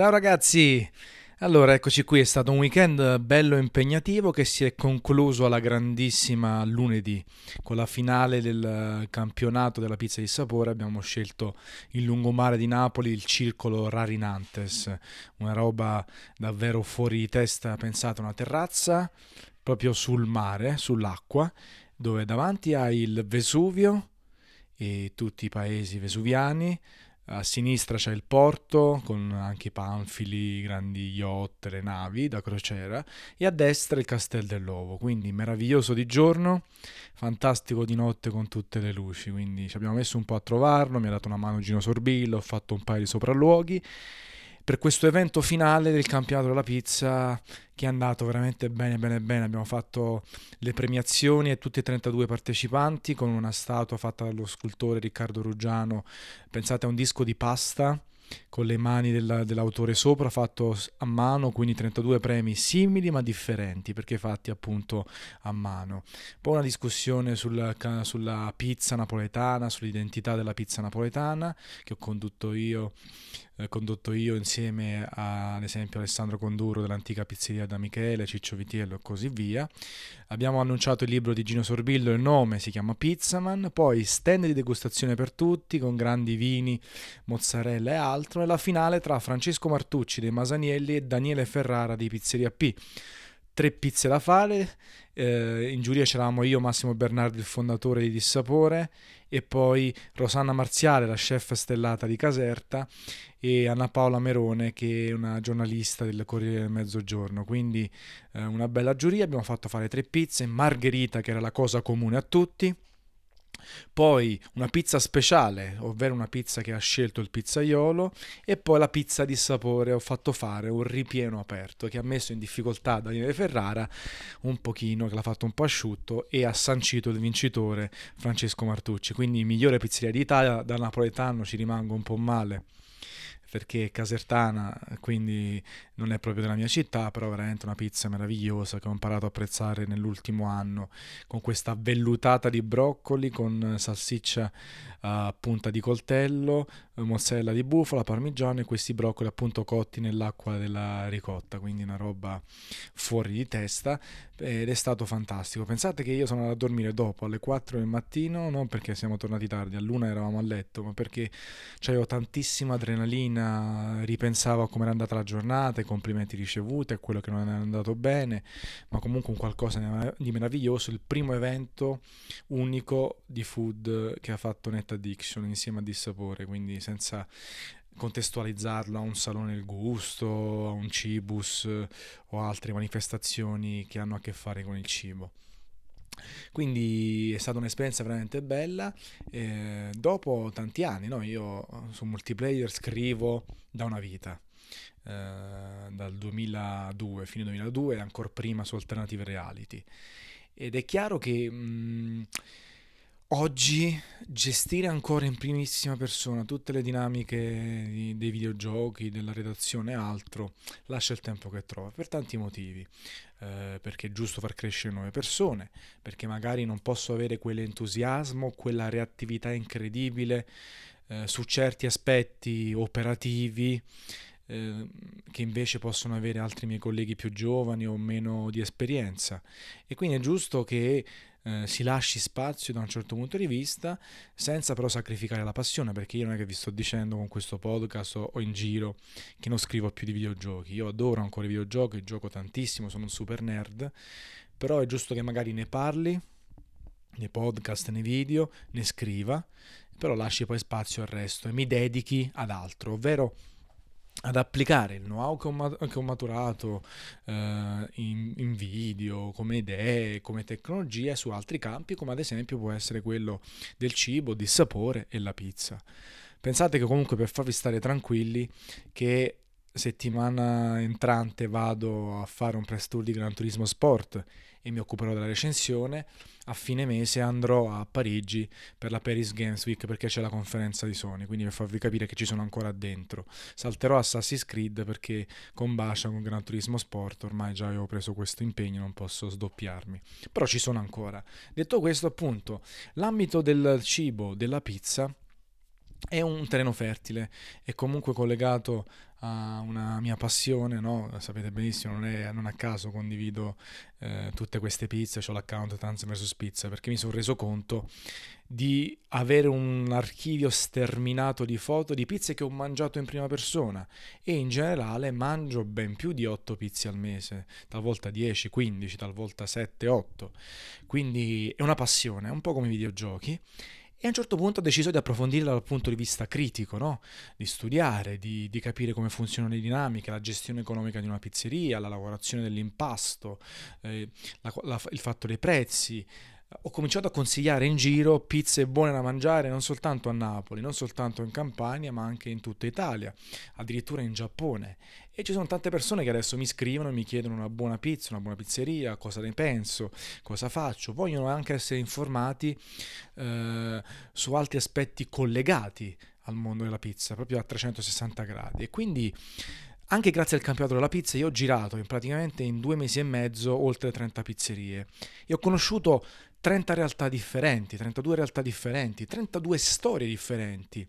Ciao ragazzi! Allora, eccoci qui, è stato un weekend bello impegnativo che si è concluso alla grandissima lunedì con la finale del campionato della pizza di sapore. Abbiamo scelto il lungomare di Napoli, il circolo Rarinantes, una roba davvero fuori di testa, pensate, una terrazza proprio sul mare, sull'acqua, dove davanti hai il Vesuvio e tutti i paesi vesuviani a sinistra c'è il porto con anche i panfili, grandi yacht, le navi da crociera e a destra il Castel dell'Ovo, quindi meraviglioso di giorno, fantastico di notte con tutte le luci, quindi ci abbiamo messo un po' a trovarlo, mi ha dato una mano Gino Sorbillo, ho fatto un paio di sopralluoghi per questo evento finale del campionato della pizza che è andato veramente bene bene bene. Abbiamo fatto le premiazioni e tutti e 32 partecipanti con una statua fatta dallo scultore Riccardo Ruggiano pensate a un disco di pasta con le mani della, dell'autore sopra, fatto a mano, quindi 32 premi simili ma differenti perché fatti appunto a mano. Poi una discussione sulla, sulla pizza napoletana, sull'identità della pizza napoletana che ho condotto io eh, condotto io insieme a, ad esempio Alessandro Conduro dell'antica pizzeria da Michele, Ciccio Vitiello e così via. Abbiamo annunciato il libro di Gino Sorbillo, il nome si chiama Pizzaman, poi stand di degustazione per tutti con grandi vini, mozzarella e altro e la finale tra Francesco Martucci dei Masanielli e Daniele Ferrara di Pizzeria P tre pizze da fare. Eh, in giuria c'eravamo io, Massimo Bernardi, il fondatore di Dissapore, e poi Rosanna Marziale, la chef stellata di Caserta, e Anna Paola Merone, che è una giornalista del Corriere del Mezzogiorno. Quindi eh, una bella giuria. Abbiamo fatto fare tre pizze, margherita, che era la cosa comune a tutti poi una pizza speciale, ovvero una pizza che ha scelto il pizzaiolo, e poi la pizza di sapore. Ho fatto fare un ripieno aperto che ha messo in difficoltà Daniele Ferrara un pochino, che l'ha fatto un po' asciutto e ha sancito il vincitore Francesco Martucci. Quindi migliore pizzeria d'Italia, da napoletano ci rimango un po' male perché è casertana, quindi non è proprio della mia città, però veramente una pizza meravigliosa che ho imparato a apprezzare nell'ultimo anno, con questa vellutata di broccoli, con salsiccia a punta di coltello, mozzarella di bufala, parmigiano e questi broccoli appunto cotti nell'acqua della ricotta, quindi una roba fuori di testa ed è stato fantastico. Pensate che io sono andato a dormire dopo alle 4 del mattino, non perché siamo tornati tardi, a luna eravamo a letto, ma perché avevo tantissima adrenalina, ripensavo a come era andata la giornata, i complimenti ricevuti, a quello che non è andato bene, ma comunque un qualcosa di meraviglioso, il primo evento unico di food che ha fatto Net Addiction insieme a Dissapore, quindi senza contestualizzarlo a un salone del gusto, a un cibus o altre manifestazioni che hanno a che fare con il cibo. Quindi è stata un'esperienza veramente bella. Eh, dopo tanti anni, no? io su multiplayer scrivo da una vita, eh, dal 2002, fine 2002 e ancora prima su Alternative Reality. Ed è chiaro che... Mh, oggi gestire ancora in primissima persona tutte le dinamiche dei videogiochi, della redazione e altro, lascia il tempo che trova, per tanti motivi. Eh, perché è giusto far crescere nuove persone, perché magari non posso avere quell'entusiasmo, quella reattività incredibile eh, su certi aspetti operativi eh, che invece possono avere altri miei colleghi più giovani o meno di esperienza. E quindi è giusto che eh, si lasci spazio da un certo punto di vista, senza però sacrificare la passione, perché io non è che vi sto dicendo con questo podcast o, o in giro che non scrivo più di videogiochi, io adoro ancora i videogiochi, gioco tantissimo, sono un super nerd, però è giusto che magari ne parli, nei podcast, nei video, ne scriva, però lasci poi spazio al resto e mi dedichi ad altro, ovvero ad applicare il know-how che ho, maturato eh, in, in, video, come idee, come tecnologie su altri campi, come ad esempio può essere quello del cibo, del sapore e la pizza. Pensate che comunque per farvi stare tranquilli che settimana entrante vado a fare un press tour di Gran Turismo Sport e mi occuperò della recensione. A fine mese andrò a Parigi per la Paris Games Week perché c'è la conferenza di Sony, quindi per farvi capire che ci sono ancora dentro. Salterò Assassin's Creed perché con Bascia, con Gran Turismo Sport, ormai già avevo preso questo impegno, non posso sdoppiarmi. Però ci sono ancora. Detto questo, appunto, l'ambito del cibo, della pizza è un terreno fertile, è comunque collegato a una mia passione, no? sapete benissimo, non, è, non a caso condivido eh, tutte queste pizze, ho l'account Tanz vs Pizza, perché mi sono reso conto di avere un archivio sterminato di foto di pizze che ho mangiato in prima persona e in generale mangio ben più di 8 pizze al mese, talvolta 10, 15, talvolta 7, 8. Quindi è una passione, è un po' come i videogiochi e a un certo punto ho deciso di approfondirla dal punto di vista critico, no? di studiare, di, di, capire come funzionano le dinamiche, la gestione economica di una pizzeria, la lavorazione dell'impasto, eh, la, la, il fatto dei prezzi, ho cominciato a consigliare in giro pizze buone da mangiare non soltanto a Napoli, non soltanto in Campania, ma anche in tutta Italia, addirittura in Giappone. E ci sono tante persone che adesso mi scrivono e mi chiedono una buona pizza, una buona pizzeria, cosa ne penso, cosa faccio. Vogliono anche essere informati eh, su altri aspetti collegati al mondo della pizza, proprio a 360 gradi. E quindi anche grazie al campionato della pizza io ho girato in praticamente in due mesi e mezzo oltre 30 pizzerie e ho conosciuto 30 realtà differenti, 32 realtà differenti, 32 storie differenti.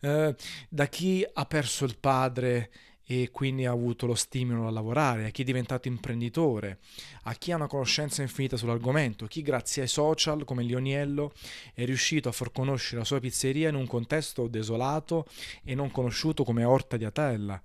Eh, da chi ha perso il padre e quindi ha avuto lo stimolo a lavorare, a chi è diventato imprenditore, a chi ha una conoscenza infinita sull'argomento, chi grazie ai social come Lioniello è riuscito a far conoscere la sua pizzeria in un contesto desolato e non conosciuto come Orta di Atella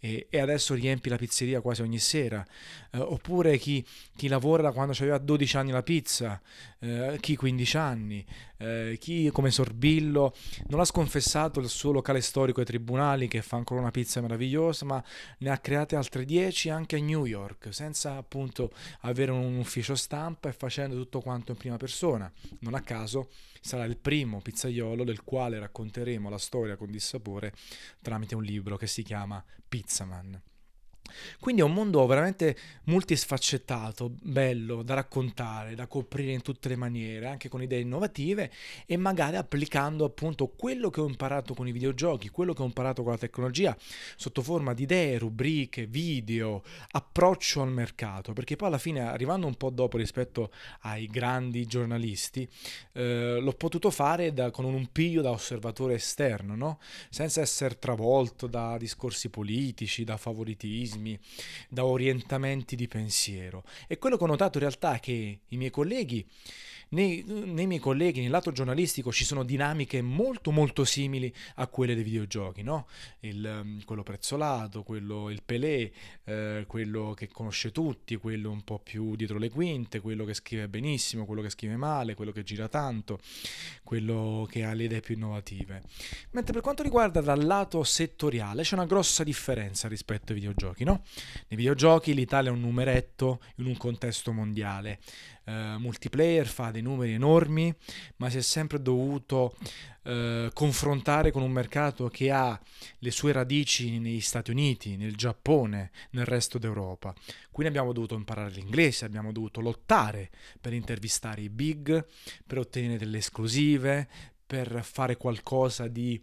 e, e adesso riempi la pizzeria quasi ogni sera, eh, oppure chi, chi, lavora quando aveva 12 anni la pizza, eh, chi 15 anni, eh, chi come Sorbillo non ha sconfessato il suo locale storico ai tribunali che fa ancora una pizza meravigliosa, ma ne ha create altre 10 anche a New York, senza appunto avere un ufficio stampa e facendo tutto quanto in prima persona. Non a caso sarà il primo pizzaiolo del quale racconteremo la storia con dissapore tramite un libro che si chiama Pizzaman. Quindi è un mondo veramente multisfaccettato, bello da raccontare, da coprire in tutte le maniere, anche con idee innovative e magari applicando appunto quello che ho imparato con i videogiochi, quello che ho imparato con la tecnologia sotto forma di idee, rubriche, video, approccio al mercato, perché poi alla fine arrivando un po' dopo rispetto ai grandi giornalisti, eh, l'ho potuto fare da, con un piglio da osservatore esterno, no? senza essere travolto da discorsi politici, da favoritismi meccanismi, da orientamenti di pensiero. E quello che ho notato in realtà è che i miei colleghi nei, nei, miei colleghi, nel lato giornalistico, ci sono dinamiche molto molto simili a quelle dei videogiochi, no? Il, ehm, quello prezzolato, quello, il Pelé, eh, quello che conosce tutti, quello un po' più dietro le quinte, quello che scrive benissimo, quello che scrive male, quello che gira tanto, quello che ha le idee più innovative. Mentre per quanto riguarda dal lato settoriale c'è una grossa differenza rispetto ai videogiochi, no? Nei videogiochi l'Italia è un numeretto in un contesto mondiale eh, multiplayer fa dei numeri enormi, ma si è sempre dovuto eh, confrontare con un mercato che ha le sue radici negli Stati Uniti, nel Giappone, nel resto d'Europa. Quindi abbiamo dovuto imparare l'inglese, abbiamo dovuto lottare per intervistare i big, per ottenere delle esclusive, per fare qualcosa di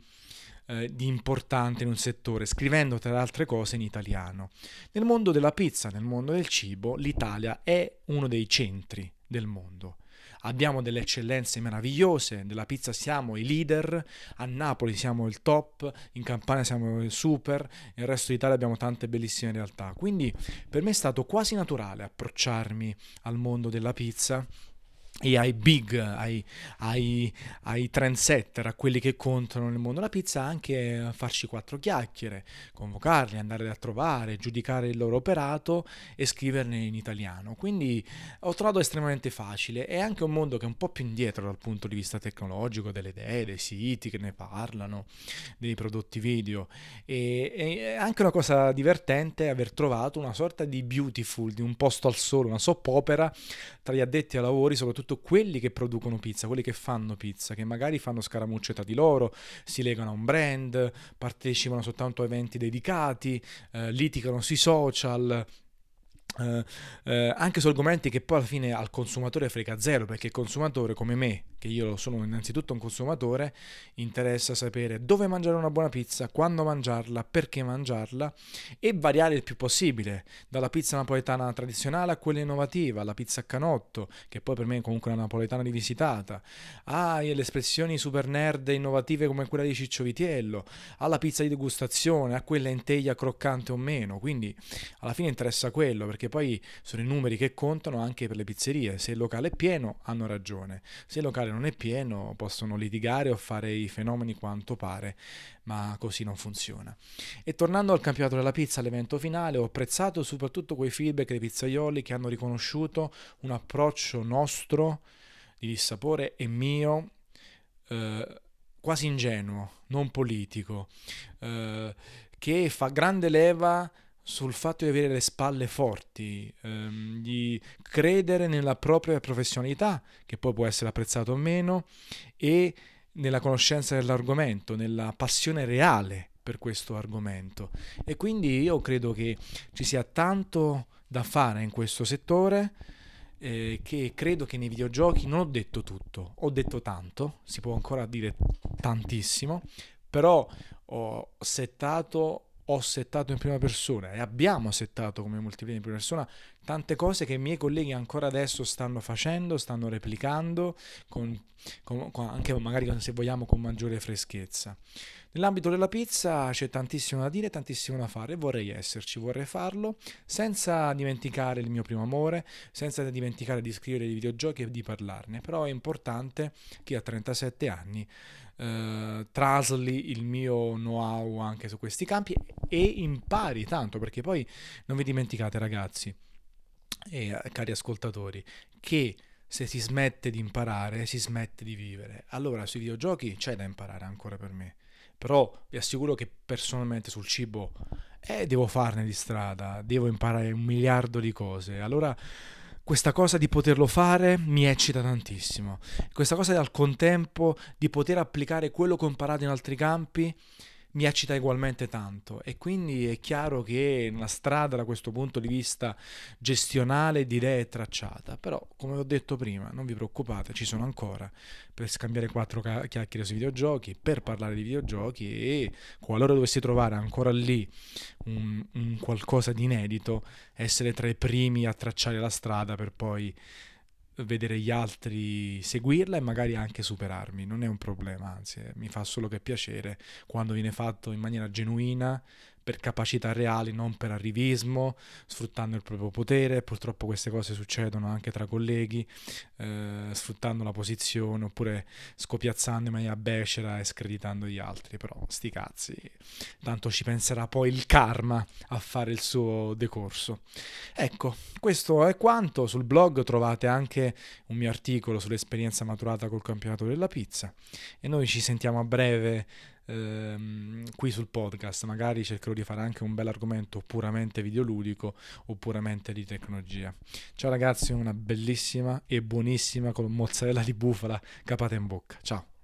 eh, di importante in un settore, scrivendo tra le altre cose in italiano. Nel mondo della pizza, nel mondo del cibo, l'Italia è uno dei centri del mondo. Abbiamo delle eccellenze meravigliose, nella pizza siamo i leader, a Napoli siamo il top, in Campania siamo il super, nel resto d'Italia abbiamo tante bellissime realtà. Quindi per me è stato quasi naturale approcciarmi al mondo della pizza e ai big, ai, ai, ai trendsetter, a quelli che contano nel mondo della pizza, anche farci quattro chiacchiere, convocarli, andare a trovare, giudicare il loro operato e scriverne in italiano. Quindi ho trovato estremamente facile. È anche un mondo che è un po' più indietro dal punto di vista tecnologico, delle idee, dei siti che ne parlano, dei prodotti video. E, è anche una cosa divertente aver trovato una sorta di beautiful, di un posto al sole, una soap opera tra gli addetti ai lavori, soprattutto soprattutto quelli che producono pizza, quelli che fanno pizza, che magari fanno scaramucce tra di loro, si legano a un brand, partecipano soltanto a eventi dedicati, eh, litigano sui social, eh, eh, anche su argomenti che poi alla fine al consumatore frega zero, perché il consumatore come me, che io sono innanzitutto un consumatore, interessa sapere dove mangiare una buona pizza, quando mangiarla, perché mangiarla e variare il più possibile, dalla pizza napoletana tradizionale a quella innovativa, alla pizza a canotto, che poi per me è comunque una napoletana rivisitata, alle espressioni super nerd innovative come quella di Ciccio Vitiello, alla pizza di degustazione, a quella in teglia croccante o meno, quindi alla fine interessa quello, perché perché poi sono i numeri che contano anche per le pizzerie. Se il locale è pieno, hanno ragione. Se il locale non è pieno, possono litigare o fare i fenomeni quanto pare, ma così non funziona. E tornando al campionato della pizza, all'evento finale, ho apprezzato soprattutto quei feedback dei pizzaioli che hanno riconosciuto un approccio nostro di dissapore e mio. Eh, quasi ingenuo, non politico, eh, che fa grande leva sul fatto di avere le spalle forti, ehm, di credere nella propria professionalità, che poi può essere apprezzato o meno, e nella conoscenza dell'argomento, nella passione reale per questo argomento. E quindi io credo che ci sia tanto da fare in questo settore. Eh, che credo che nei videogiochi non ho detto tutto, ho detto tanto, si può ancora dire tantissimo, però ho settato ho settato in prima persona e abbiamo settato come multiplayer in prima persona tante cose che i miei colleghi ancora adesso stanno facendo, stanno replicando, con, con, con, anche magari se vogliamo con maggiore freschezza. Nell'ambito della pizza c'è tantissimo da dire, tantissimo da fare, vorrei esserci, vorrei farlo, senza dimenticare il mio primo amore, senza dimenticare di scrivere di videogiochi e di parlarne, però è importante che a 37 anni eh, trasli il mio know-how anche su questi campi e impari tanto, perché poi non vi dimenticate ragazzi e eh, cari ascoltatori, che se si smette di imparare, si smette di vivere. Allora sui videogiochi c'è da imparare ancora per me, però vi assicuro che personalmente sul cibo eh, devo farne di strada, devo imparare un miliardo di cose. Allora questa cosa di poterlo fare mi eccita tantissimo. Questa cosa al contempo di poter applicare quello imparato in altri campi mi eccita ugualmente tanto. E quindi è chiaro che la strada da questo punto di vista gestionale direi è tracciata, però come ho detto prima non vi preoccupate, ci sono ancora per scambiare quattro chiacchiere sui videogiochi, per parlare di videogiochi e qualora dovessi trovare ancora lì un, un qualcosa di inedito, essere tra i primi a tracciare la strada per poi vedere gli altri seguirla e magari anche superarmi, non è un problema, anzi mi fa solo che piacere quando viene fatto in maniera genuina, per capacità reali, non per arrivismo, sfruttando il proprio potere. Purtroppo queste cose succedono anche tra colleghi, eh, sfruttando la posizione oppure scopiazzando in maniera becera e screditando gli altri. Però sti cazzi, tanto ci penserà poi il karma a fare il suo decorso. Ecco, questo è quanto. Sul blog trovate anche un mio articolo sull'esperienza maturata col campionato della pizza e noi ci sentiamo a breve ehm, qui sul podcast. Magari cercherò di fare anche un bel argomento puramente videoludico o puramente di tecnologia. Ciao ragazzi, una bellissima e buonissima con mozzarella di bufala capata in bocca. Ciao.